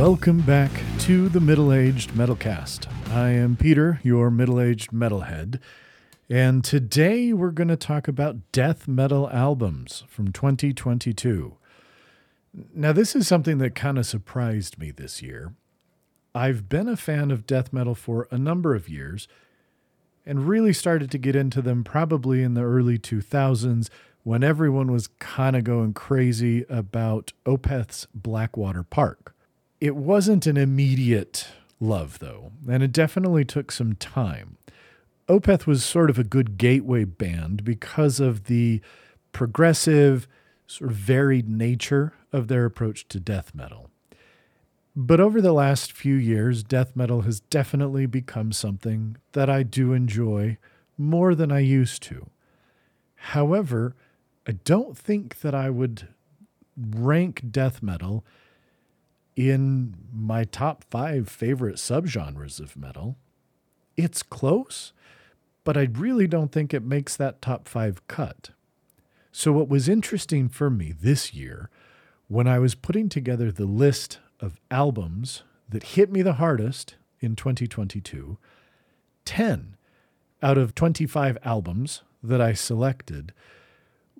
Welcome back to the Middle Aged Metalcast. I am Peter, your middle aged metalhead, and today we're going to talk about death metal albums from 2022. Now, this is something that kind of surprised me this year. I've been a fan of death metal for a number of years and really started to get into them probably in the early 2000s when everyone was kind of going crazy about Opeth's Blackwater Park. It wasn't an immediate love, though, and it definitely took some time. Opeth was sort of a good gateway band because of the progressive, sort of varied nature of their approach to death metal. But over the last few years, death metal has definitely become something that I do enjoy more than I used to. However, I don't think that I would rank death metal in my top five favorite subgenres of metal. It's close, but I really don't think it makes that top five cut. So, what was interesting for me this year when I was putting together the list of albums that hit me the hardest in 2022, 10 out of 25 albums that I selected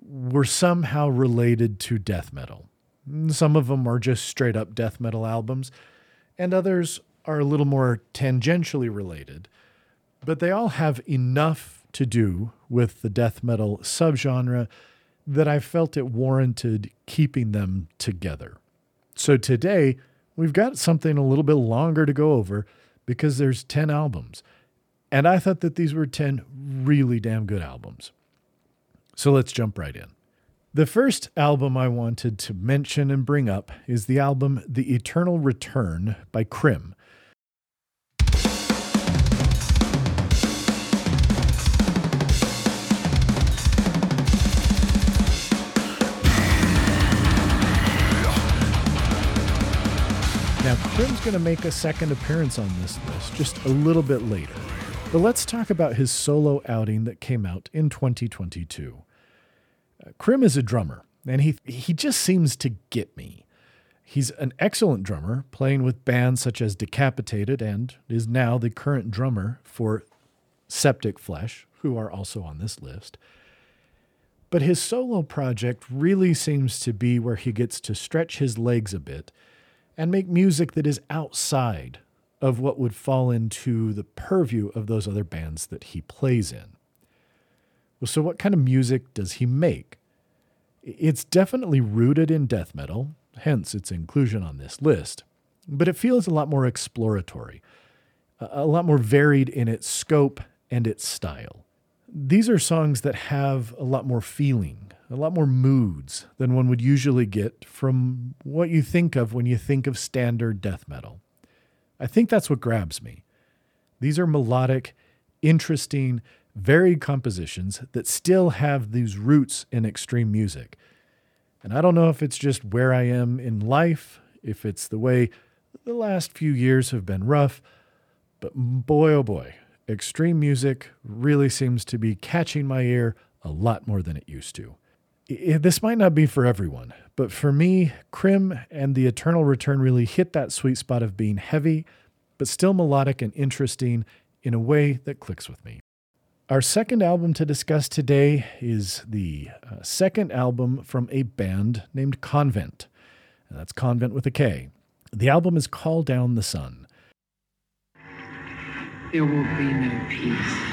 were somehow related to death metal. Some of them are just straight up death metal albums, and others are a little more tangentially related, but they all have enough to do with the death metal subgenre that I felt it warranted keeping them together. So today, we've got something a little bit longer to go over because there's 10 albums. And I thought that these were 10 really damn good albums. So let's jump right in. The first album I wanted to mention and bring up is the album The Eternal Return by Krimh. Now, Krimh's going to make a second appearance on this list just a little bit later. But let's talk about his solo outing that came out in 2022. Krimh is a drummer, and he he just seems to get me. He's an excellent drummer, playing with bands such as Decapitated, and is now the current drummer for Septic Flesh, who are also on this list. But his solo project really seems to be where he gets to stretch his legs a bit and make music that is outside of what would fall into the purview of those other bands that he plays in. So what kind of music does he make? It's definitely rooted in death metal, hence its inclusion on this list, but it feels a lot more exploratory, a lot more varied in its scope and its style. These are songs that have a lot more feeling, a lot more moods than one would usually get from what you think of when you think of standard death metal. I think that's what grabs me. These are melodic, interesting, varied compositions that still have these roots in extreme music. And I don't know if it's just where I am in life, if it's the way the last few years have been rough, but boy oh boy, extreme music really seems to be catching my ear a lot more than it used to. This might not be for everyone, but for me, Krimh and The Eternal Return really hit that sweet spot of being heavy, but still melodic and interesting in a way that clicks with me. Our second album to discuss today is the uh, second album from a band named Konvent. And that's Konvent with a K. The album is Call Down the Sun. There will be no peace.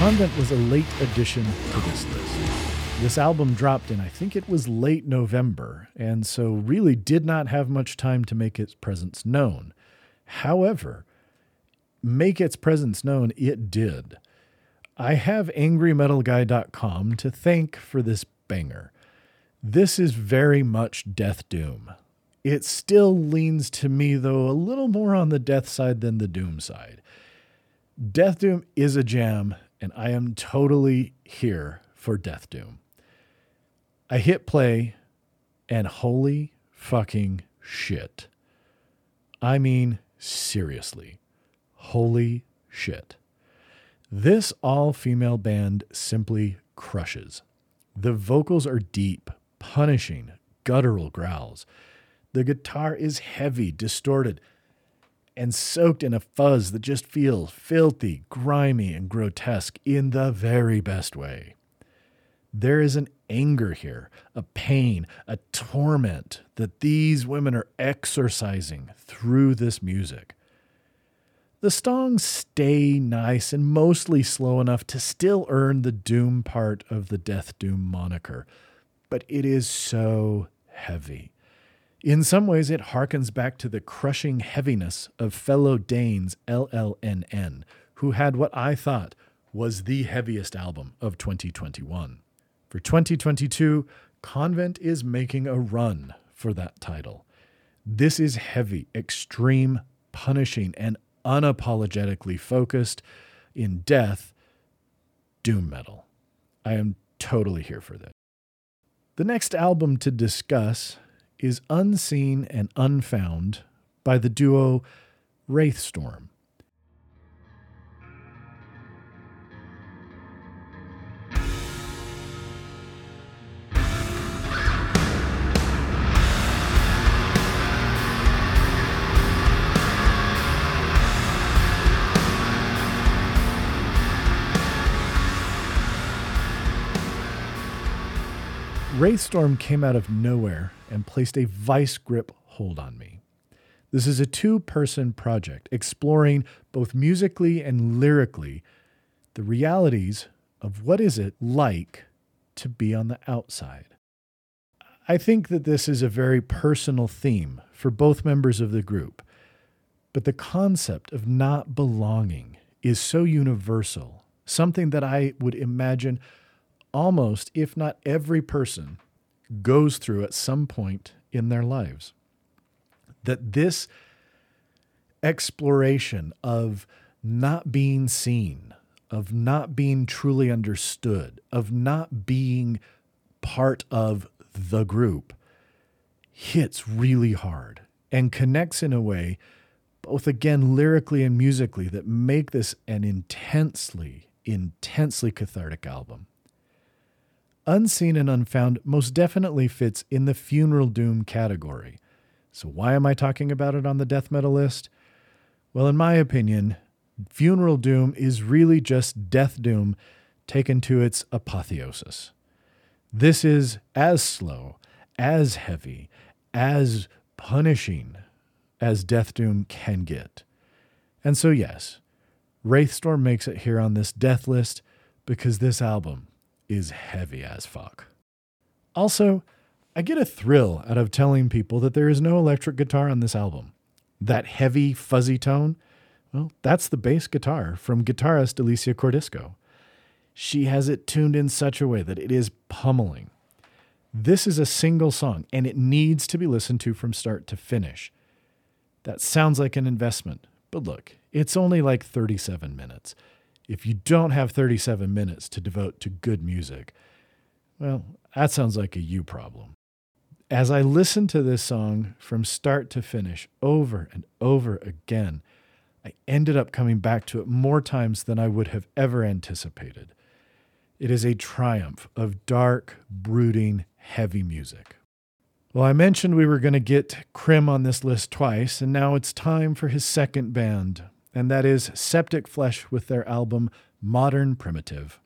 Konvent was a late addition to this list. This album dropped in, I think it was late November, and so really did not have much time to make its presence known. However, make its presence known it did. I have angrymetalguy.com to thank for this banger. This is very much Death Doom. It still leans to me, though, a little more on the death side than the doom side. Death Doom is a jam, and I am totally here for Death Doom. I hit play, And holy fucking shit. I mean, seriously. Holy shit. This all female band simply crushes. The vocals are deep, punishing, guttural growls. The guitar is heavy, distorted, and soaked in a fuzz that just feels filthy, grimy, and grotesque in the very best way. There is an anger here, a pain, a torment that these women are exercising through this music. The songs stay nice and mostly slow enough to still earn the Doom part of the Death Doom moniker, but it is so heavy. In some ways, it harkens back to the crushing heaviness of fellow Danes LLNN, who had what I thought was the heaviest album of 2021. For 2022, Konvent is making a run for that title. This is heavy, extreme, punishing, and unapologetically focused in death doom metal. I am totally here for this. The next album to discuss is Unseen and Unfound by the duo Wraithstorm. Wraithstorm came out of nowhere and placed a vice grip hold on me. This is a two person project exploring both musically and lyrically the realities of what is it like to be on the outside. I think that this is a very personal theme for both members of the group, but the concept of not belonging is so universal, something that I would imagine almost, if not every person, goes through at some point in their lives. That this exploration of not being seen, of not being truly understood, of not being part of the group hits really hard and connects in a way, both again lyrically and musically, that make this an intensely, intensely cathartic album. Unseen and Unfound most definitely fits in the funeral doom category. So, why am I talking about it on the death metal list? Well, in my opinion, funeral doom is really just death doom taken to its apotheosis. This is as slow, as heavy, as punishing as Death Doom can get. And so, yes, Wraithstorm makes it here on this death list because this album is heavy as fuck. Also, I get a thrill out of telling people that there is no electric guitar on this album. That heavy, fuzzy tone, well, that's the bass guitar from guitarist Alicia Cordisco. She has it tuned in such a way that it is pummeling. This is a single song, and it needs to be listened to from start to finish. That sounds like an investment, but look, it's only like 37 minutes if you don't have 37 minutes to devote to good music, well, that sounds like a you problem. As I listened to this song from start to finish over and over again, I ended up coming back to it more times than I would have ever anticipated. It is a triumph of dark, brooding, heavy music. Well, I mentioned we were going to get Krimh on this list twice, and now it's time for his second band, and that is Septic Flesh with their album Modern Primitive.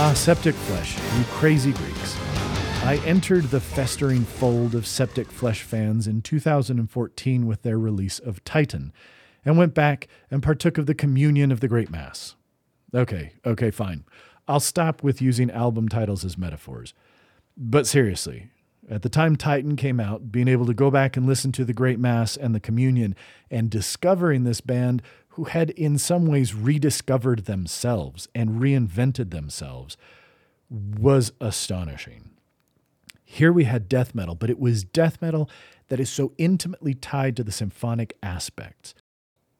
Ah, septic flesh, you crazy Greeks. I entered the festering fold of Septic Flesh fans in 2014 with their release of Titan, and went back and partook of the communion of the Great Mass. Okay, okay, fine. I'll stop with using album titles as metaphors. But seriously, At the time Titan came out, being able to go back and listen to the Great Mass and the Communion and discovering this band who had in some ways rediscovered themselves and reinvented themselves was astonishing. Here we had death metal, but it was death metal that is so intimately tied to the symphonic aspects.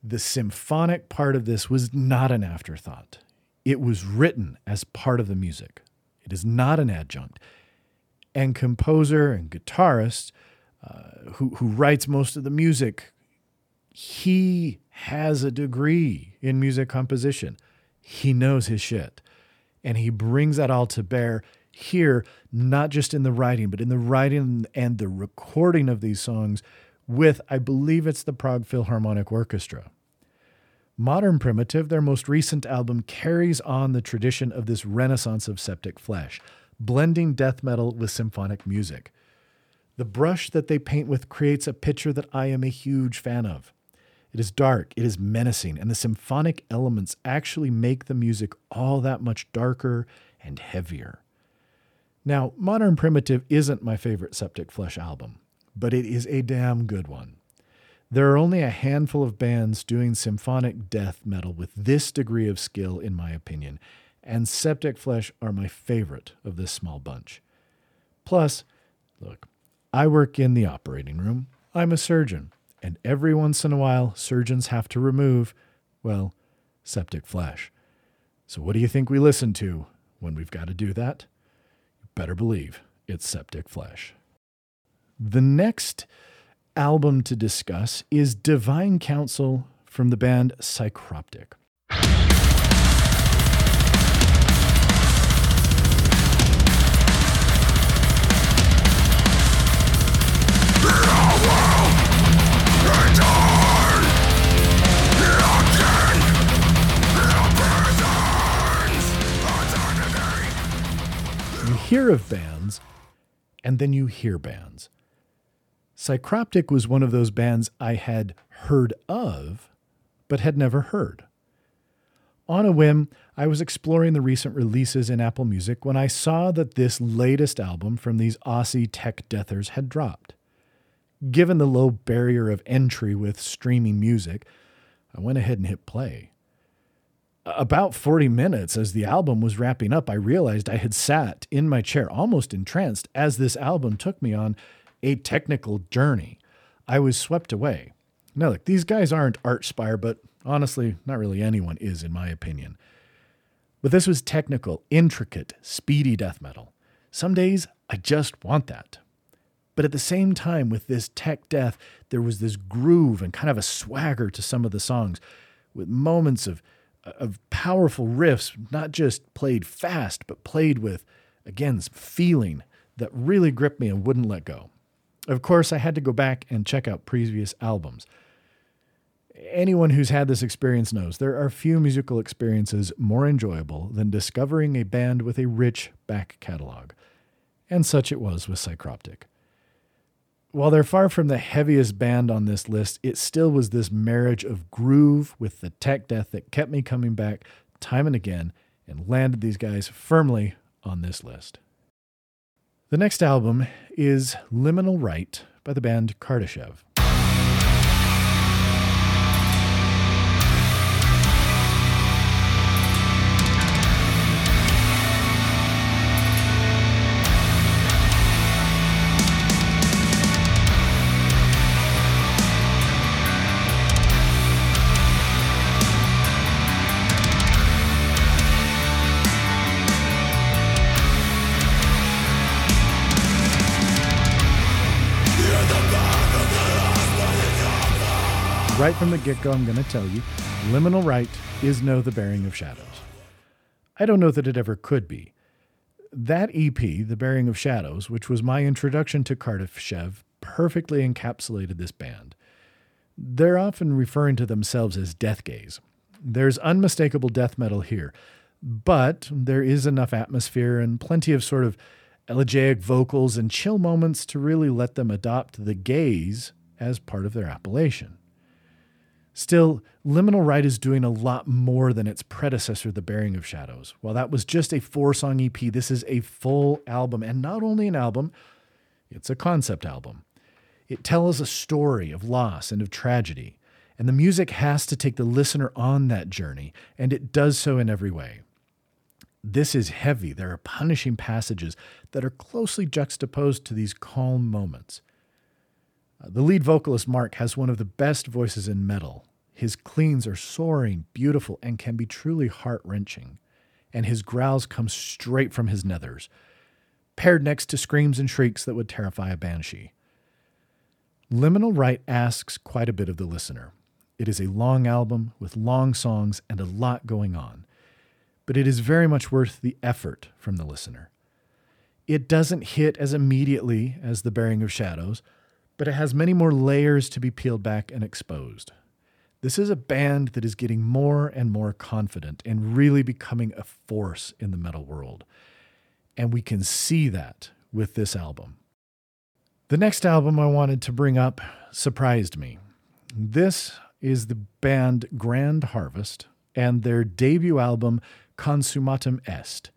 The symphonic part of this was not an afterthought. It was written as part of the music. It is not an adjunct. And composer and guitarist, uh, who, who writes most of the music, he has a degree in music composition. He knows his shit. And he brings that all to bear here, not just in the writing, but in the writing and the recording of these songs with, I believe it's the Prague Philharmonic Orchestra. Modern Primitive, their most recent album, carries on the tradition of this renaissance of septic flesh, blending death metal with symphonic music. The brush that they paint with creates a picture that I am a huge fan of. It is dark, it is menacing, and the symphonic elements actually make the music all that much darker and heavier. Now, Modern Primitive isn't my favorite Septic Flesh album, but it is a damn good one. There are only a handful of bands doing symphonic death metal with this degree of skill, in my opinion, and Septic Flesh are my favorite of this small bunch. Plus, look, I work in the operating room. I'm a surgeon, and every once in a while, surgeons have to remove, well, septic flesh. So, what do you think we listen to when we've got to do that? Better believe it's septic flesh. The next album to discuss is Divine Counsel from the band Psycroptic. You hear of bands, and then you hear bands. Psycroptic was one of those bands I had heard of, but had never heard. On a whim, I was exploring the recent releases in Apple Music when I saw that this latest album from these Aussie tech deathers had dropped. Given the low barrier of entry with streaming music, I went ahead and hit play. About 40 minutes as the album was wrapping up, I realized I had sat in my chair almost entranced as this album took me on a technical journey. I was swept away. Now, look, these guys aren't Archspire, but honestly, not really anyone is, in my opinion. But this was technical, intricate, speedy death metal. Some days I just want that. But at the same time, with this tech death, there was this groove and kind of a swagger to some of the songs, with moments of, of powerful riffs, not just played fast, but played with, again, feeling that really gripped me and wouldn't let go. Of course, I had to go back and check out previous albums. Anyone who's had this experience knows there are few musical experiences more enjoyable than discovering a band with a rich back catalog. And such it was with Psycroptic. While they're far from the heaviest band on this list, it still was this marriage of groove with the tech death that kept me coming back time and again and landed these guys firmly on this list. The next album is Liminal Rite by the band Kardashev. Right from the get go, I'm going to tell you liminal rite is no the baring of shadows. I don't know that it ever could be. That EP, The Baring of Shadows, which was my introduction to Kardashev, perfectly encapsulated this band. They're often referring to themselves as death gaze. There's unmistakable death metal here, but there is enough atmosphere and plenty of sort of elegiac vocals and chill moments to really let them adopt the gaze as part of their appellation. Still, Liminal Rite is doing a lot more than its predecessor, The Baring of Shadows. While that was just a four song EP, this is a full album, and not only an album, It's a concept album. It tells a story of loss and of tragedy, and the music has to take the listener on that journey, and it does so in every way. This is heavy. There are punishing passages that are closely juxtaposed to these calm moments. Uh, the lead vocalist, Mark, has one of the best voices in metal. His cleans are soaring, beautiful, and can be truly heart wrenching. And his growls come straight from his nethers, paired next to screams and shrieks that would terrify a banshee. Liminal Rite asks quite a bit of the listener. It is a long album with long songs and a lot going on, but it is very much worth the effort from the listener. It doesn't hit as immediately as The Baring of Shadows, but it has many more layers to be peeled back and exposed. This is a band that is getting more and more confident and really becoming a force in the metal world. And we can see that with this album. The next album I wanted to bring up surprised me. This is the band Grand Harvest and their debut album Consummatum Est.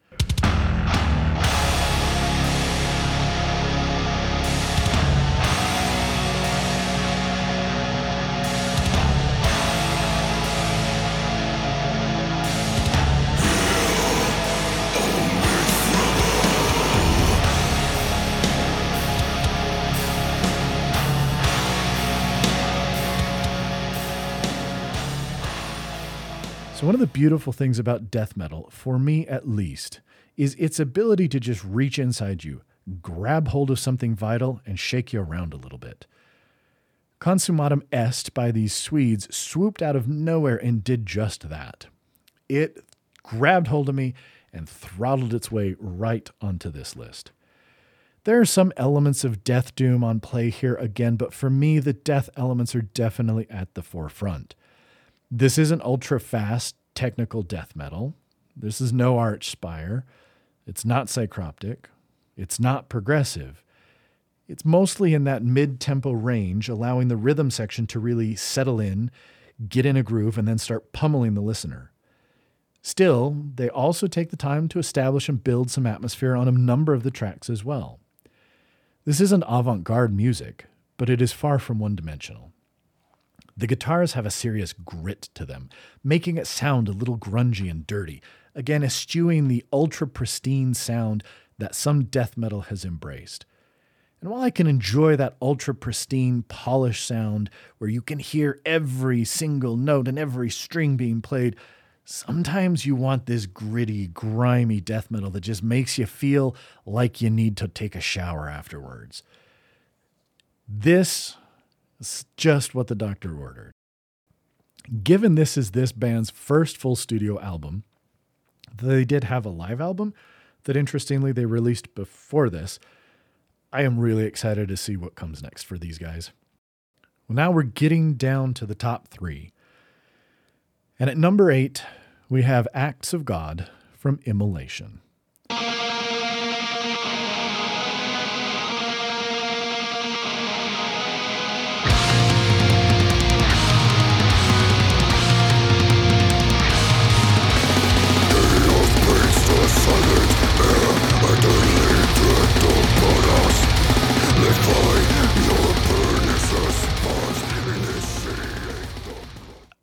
the beautiful things about death metal, for me at least, is its ability to just reach inside you, grab hold of something vital, and shake you around a little bit. Consummatum Est by these Swedes swooped out of nowhere and did just that. It grabbed hold of me and throttled its way right onto this list. There are some elements of Death Doom on play here again, but for me, the death elements are definitely at the forefront. This isn't ultra fast technical death metal. This is no Archspire. It's not Psycroptic. It's not progressive. It's mostly in that mid tempo range, allowing the rhythm section to really settle in, get in a groove, and then start pummeling the listener. Still, they also take the time to establish and build some atmosphere on a number of the tracks as well. This isn't avant garde music, but it is far from one dimensional. The guitars have a serious grit to them, making it sound a little grungy and dirty, again, eschewing the ultra pristine sound that some death metal has embraced. And while I can enjoy that ultra pristine, polished sound where you can hear every single note and every string being played, sometimes you want this gritty, grimy death metal that just makes you feel like you need to take a shower afterwards. This it's just what the doctor ordered. Given this is this band's first full studio album, they did have a live album that interestingly they released before this. I am really excited to see what comes next for these guys. Well, now we're getting down to the top three. And at number eight, we have Acts of God from Immolation.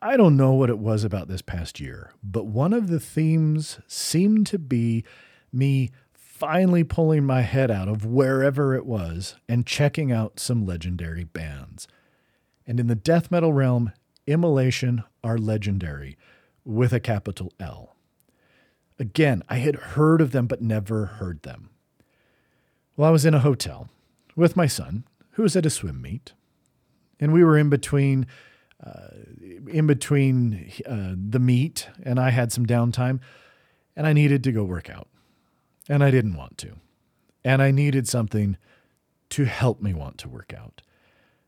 I don't know what it was about this past year, but one of the themes seemed to be me finally pulling my head out of wherever it was and checking out some legendary bands. And in the death metal realm, Immolation are legendary with a capital L. Again, I had heard of them but never heard them. Well, I was in a hotel with my son, who was at a swim meet, and we were in between uh, in between uh, the meet, and I had some downtime, and I needed to go work out, and I didn't want to, and I needed something to help me want to work out.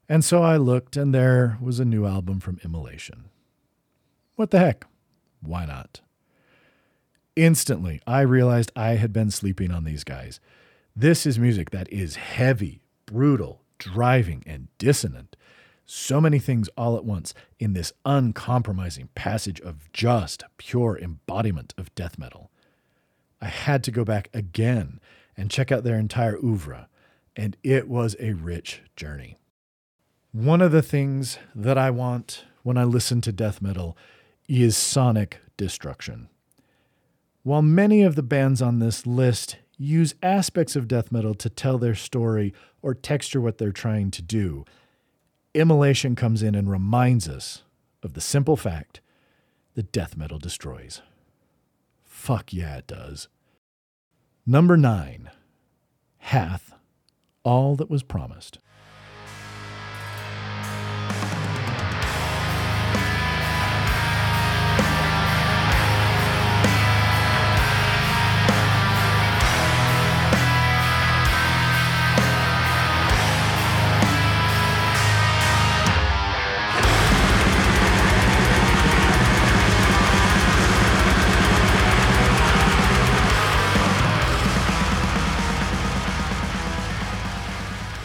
And so I looked, and there was a new album from Immolation. What the heck? Why not? Instantly, I realized I had been sleeping on these guys. This is music that is heavy, brutal, driving, and dissonant so many things all at once in this uncompromising passage of just pure embodiment of death metal. I had to go back again and check out their entire oeuvre, and it was a rich journey. One of the things that I want when I listen to death metal is sonic destruction. While many of the bands on this list use aspects of death metal to tell their story or texture what they're trying to do, Immolation comes in and reminds us of the simple fact that death metal destroys. Fuck yeah, it does. Number nine, hath all that was promised.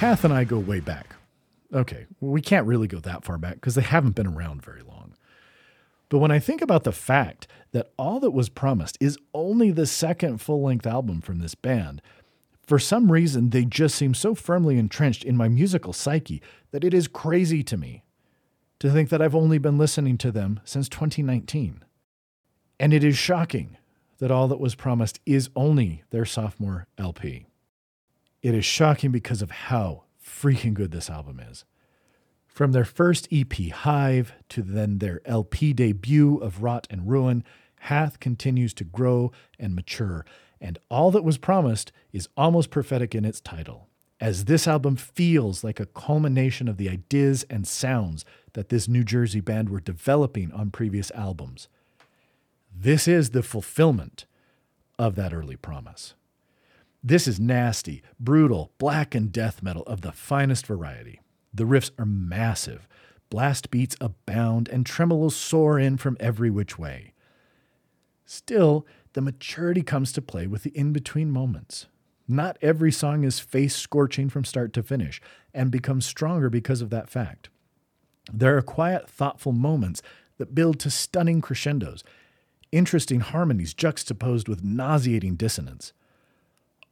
Hath and I go way back. Okay, we can't really go that far back because they haven't been around very long. But when I think about the fact that All That Was Promised is only the second full length album from this band, for some reason they just seem so firmly entrenched in my musical psyche that it is crazy to me to think that I've only been listening to them since 2019. And it is shocking that All That Was Promised is only their sophomore LP. It is shocking because of how freaking good this album is. From their first EP, Hive, to then their LP debut of Rot and Ruin, Hath continues to grow and mature, and all that was promised is almost prophetic in its title, as this album feels like a culmination of the ideas and sounds that this New Jersey band were developing on previous albums. This is the fulfillment of that early promise. This is nasty, brutal, black and death metal of the finest variety. The riffs are massive, blast beats abound, and tremolos soar in from every which way. Still, the maturity comes to play with the in between moments. Not every song is face scorching from start to finish and becomes stronger because of that fact. There are quiet, thoughtful moments that build to stunning crescendos, interesting harmonies juxtaposed with nauseating dissonance.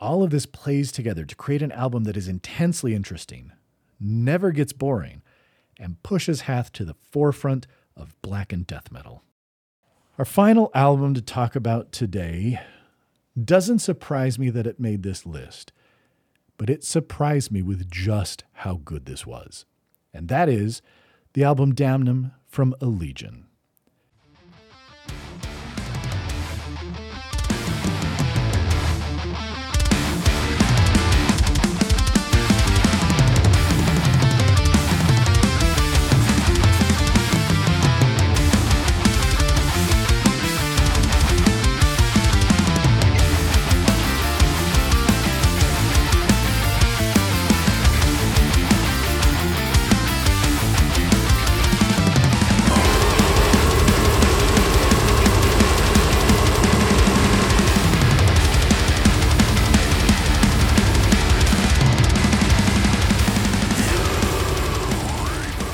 All of this plays together to create an album that is intensely interesting, never gets boring, and pushes Hath to the forefront of black and death metal. Our final album to talk about today doesn't surprise me that it made this list, but it surprised me with just how good this was. And that is the album Damnum from Allegaeon.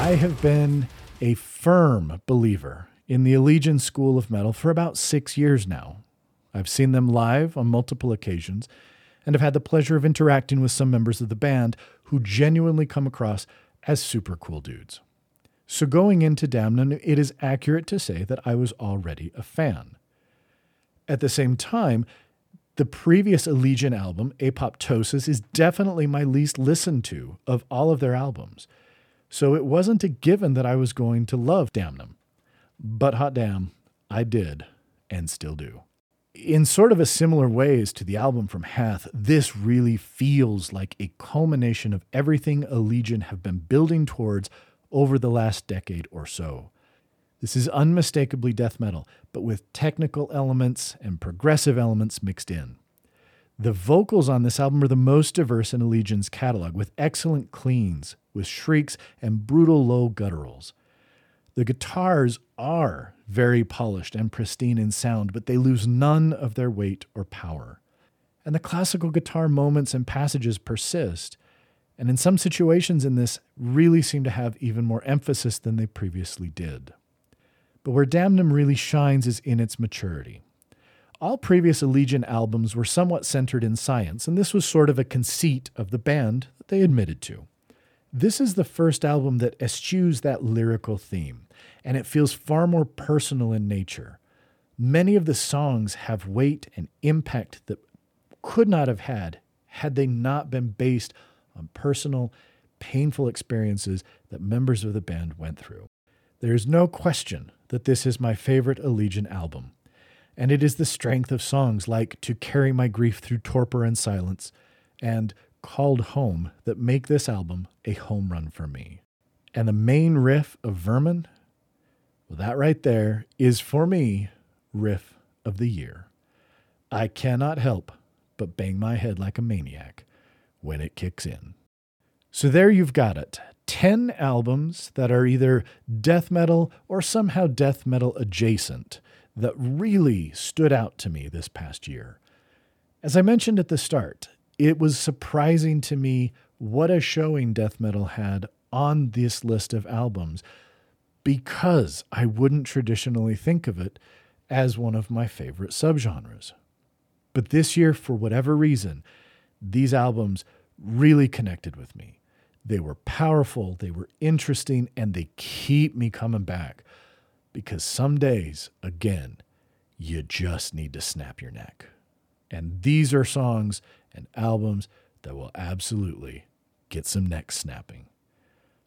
I have been a firm believer in the Allegaeon School of Metal for about six years now. I've seen them live on multiple occasions and have had the pleasure of interacting with some members of the band who genuinely come across as super cool dudes. So, going into Damnum, it is accurate to say that I was already a fan. At the same time, the previous Allegaeon album, Apoptosis, is definitely my least listened to of all of their albums. So it wasn't a given that I was going to love Damnum. But hot damn, I did and still do. In sort of a similar ways to the album from Hath, this really feels like a culmination of everything Allegaeon have been building towards over the last decade or so. This is unmistakably death metal, but with technical elements and progressive elements mixed in. The vocals on this album are the most diverse in Allegaeon's catalog, with excellent cleans, with shrieks and brutal low gutturals. The guitars are very polished and pristine in sound, but they lose none of their weight or power. And the classical guitar moments and passages persist, and in some situations in this really seem to have even more emphasis than they previously did. But where Damnum really shines is in its maturity. All previous Allegaeon albums were somewhat centered in science, and this was sort of a conceit of the band that they admitted to. This is the first album that eschews that lyrical theme, and it feels far more personal in nature. Many of the songs have weight and impact that could not have had had they not been based on personal, painful experiences that members of the band went through. There is no question that this is my favorite Allegaeon album, and it is the strength of songs like To Carry My Grief Through Torpor and Silence and Called Home that make this album a home run for me. And the main riff of Vermin, well, that right there is for me riff of the year. I cannot help but bang my head like a maniac when it kicks in. So there you've got it 10 albums that are either death metal or somehow death metal adjacent that really stood out to me this past year. As I mentioned at the start, it was surprising to me what a showing death metal had on this list of albums because I wouldn't traditionally think of it as one of my favorite subgenres. But this year, for whatever reason, these albums really connected with me. They were powerful, they were interesting, and they keep me coming back because some days, again, you just need to snap your neck. And these are songs and albums that will absolutely get some neck snapping.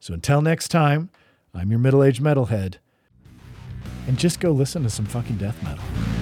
So until next time, I'm your middle aged metalhead, and just go listen to some fucking death metal.